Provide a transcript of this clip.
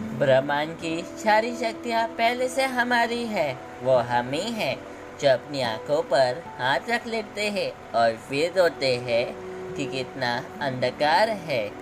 ब्रह्मांड की सारी शक्तियाँ पहले से हमारी है, वो हम ही। है जो अपनी आँखों पर हाथ रख लेते हैं और फिर रोते हैं कि कितना अंधकार है।